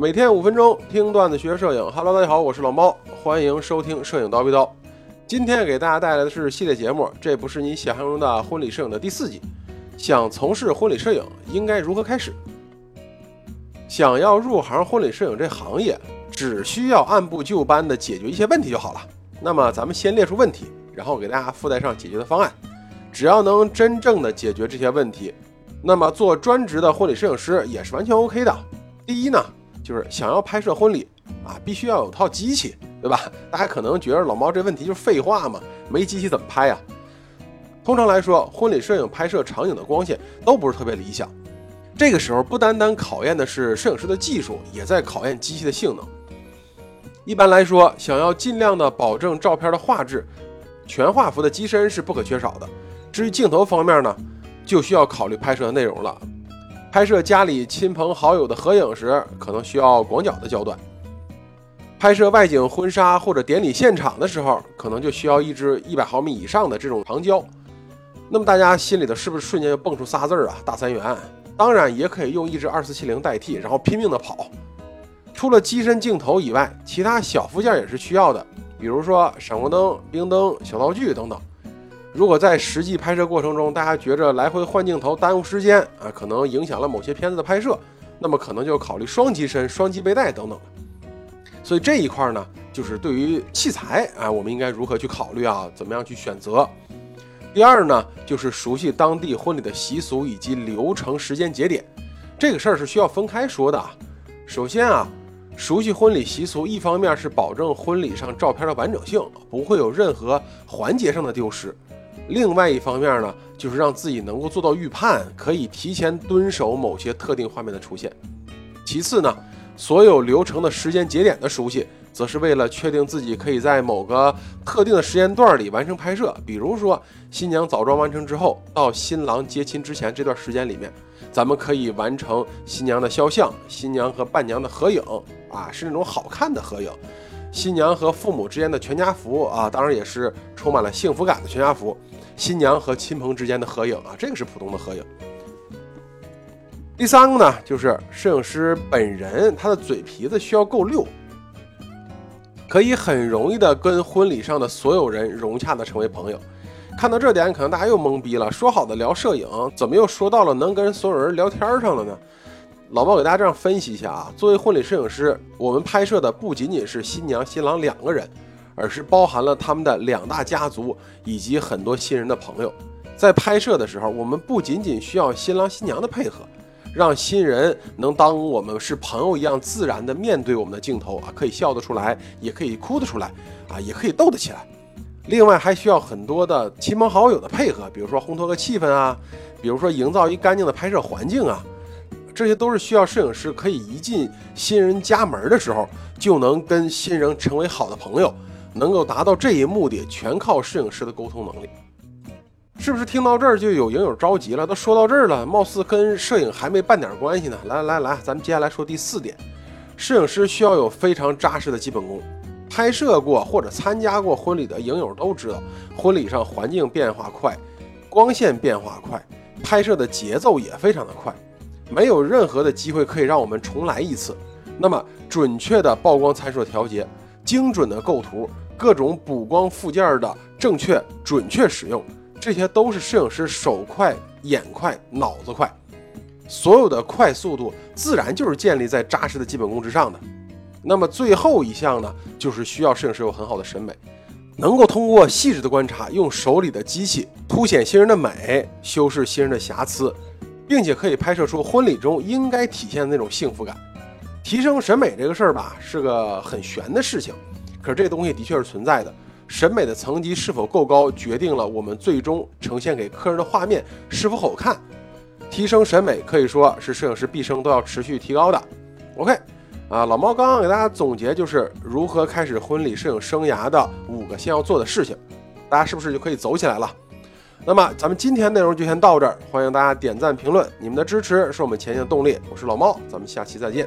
每天五分钟听段子学摄影。Hello，大家好，我是老猫，欢迎收听《摄影叨逼叨》。今天给大家带来的是系列节目，这不是你想象中的婚礼摄影的第四集。想从事婚礼摄影，应该如何开始？想要入行婚礼摄影这行业，只需要按部就班的解决一些问题就好了。那么咱们先列出问题，然后给大家附带上解决的方案。只要能真正的解决这些问题，那么做专职的婚礼摄影师也是完全 OK 的。第一呢，就是想要拍摄婚礼啊，必须要有套机器。对吧？大家可能觉得老猫这问题就是废话嘛，没机器怎么拍呀？通常来说，婚礼摄影拍摄场景的光线都不是特别理想。这个时候不单单考验的是摄影师的技术，也在考验机器的性能。一般来说，想要尽量的保证照片的画质，全画幅的机身是不可缺少的。至于镜头方面呢，就需要考虑拍摄的内容了。拍摄家里亲朋好友的合影时，可能需要广角的焦段。拍摄外景婚纱或者典礼现场的时候，可能就需要一支一百毫米以上的这种长焦。那么大家心里头是不是瞬间就蹦出仨字儿啊？大三元。当然也可以用一支二四七零代替，然后拼命的跑。除了机身镜头以外，其他小附件也是需要的，比如说闪光灯、冰灯、小道具等等。如果在实际拍摄过程中，大家觉着来回换镜头耽误时间啊，可能影响了某些片子的拍摄，那么可能就考虑双机身、双机背带等等。所以这一块呢，就是对于器材啊，我们应该如何去考虑啊？怎么样去选择？第二呢，就是熟悉当地婚礼的习俗以及流程、时间节点，这个事儿是需要分开说的。首先啊，熟悉婚礼习俗，一方面是保证婚礼上照片的完整性，不会有任何环节上的丢失；另外一方面呢，就是让自己能够做到预判，可以提前蹲守某些特定画面的出现。其次呢。所有流程的时间节点的熟悉，则是为了确定自己可以在某个特定的时间段里完成拍摄。比如说，新娘早装完成之后，到新郎接亲之前这段时间里面，咱们可以完成新娘的肖像、新娘和伴娘的合影啊，是那种好看的合影；新娘和父母之间的全家福啊，当然也是充满了幸福感的全家福；新娘和亲朋之间的合影啊，这个是普通的合影。第三个呢，就是摄影师本人，他的嘴皮子需要够溜，可以很容易的跟婚礼上的所有人融洽的成为朋友。看到这点，可能大家又懵逼了，说好的聊摄影，怎么又说到了能跟所有人聊天上了呢？老猫给大家这样分析一下啊，作为婚礼摄影师，我们拍摄的不仅仅是新娘新郎两个人，而是包含了他们的两大家族以及很多新人的朋友。在拍摄的时候，我们不仅仅需要新郎新娘的配合。让新人能当我们是朋友一样自然的面对我们的镜头啊，可以笑得出来，也可以哭得出来，啊，也可以逗得起来。另外还需要很多的亲朋好友的配合，比如说烘托个气氛啊，比如说营造一干净的拍摄环境啊，这些都是需要摄影师可以一进新人家门的时候就能跟新人成为好的朋友，能够达到这一目的，全靠摄影师的沟通能力。是不是听到这儿就有影友着急了？都说到这儿了，貌似跟摄影还没半点关系呢。来来来，咱们接下来说第四点，摄影师需要有非常扎实的基本功。拍摄过或者参加过婚礼的影友都知道，婚礼上环境变化快，光线变化快，拍摄的节奏也非常的快，没有任何的机会可以让我们重来一次。那么，准确的曝光参数调节，精准的构图，各种补光附件的正确准确使用。这些都是摄影师手快、眼快、脑子快，所有的快速度自然就是建立在扎实的基本功之上的。那么最后一项呢，就是需要摄影师有很好的审美，能够通过细致的观察，用手里的机器凸显新人的美，修饰新人的瑕疵，并且可以拍摄出婚礼中应该体现的那种幸福感。提升审美这个事儿吧，是个很玄的事情，可是这东西的确是存在的。审美的层级是否够高，决定了我们最终呈现给客人的画面是否好看。提升审美可以说是摄影师毕生都要持续提高的。OK，啊，老猫刚刚给大家总结就是如何开始婚礼摄影生涯的五个先要做的事情，大家是不是就可以走起来了？那么咱们今天内容就先到这儿，欢迎大家点赞评论，你们的支持是我们前进的动力。我是老猫，咱们下期再见。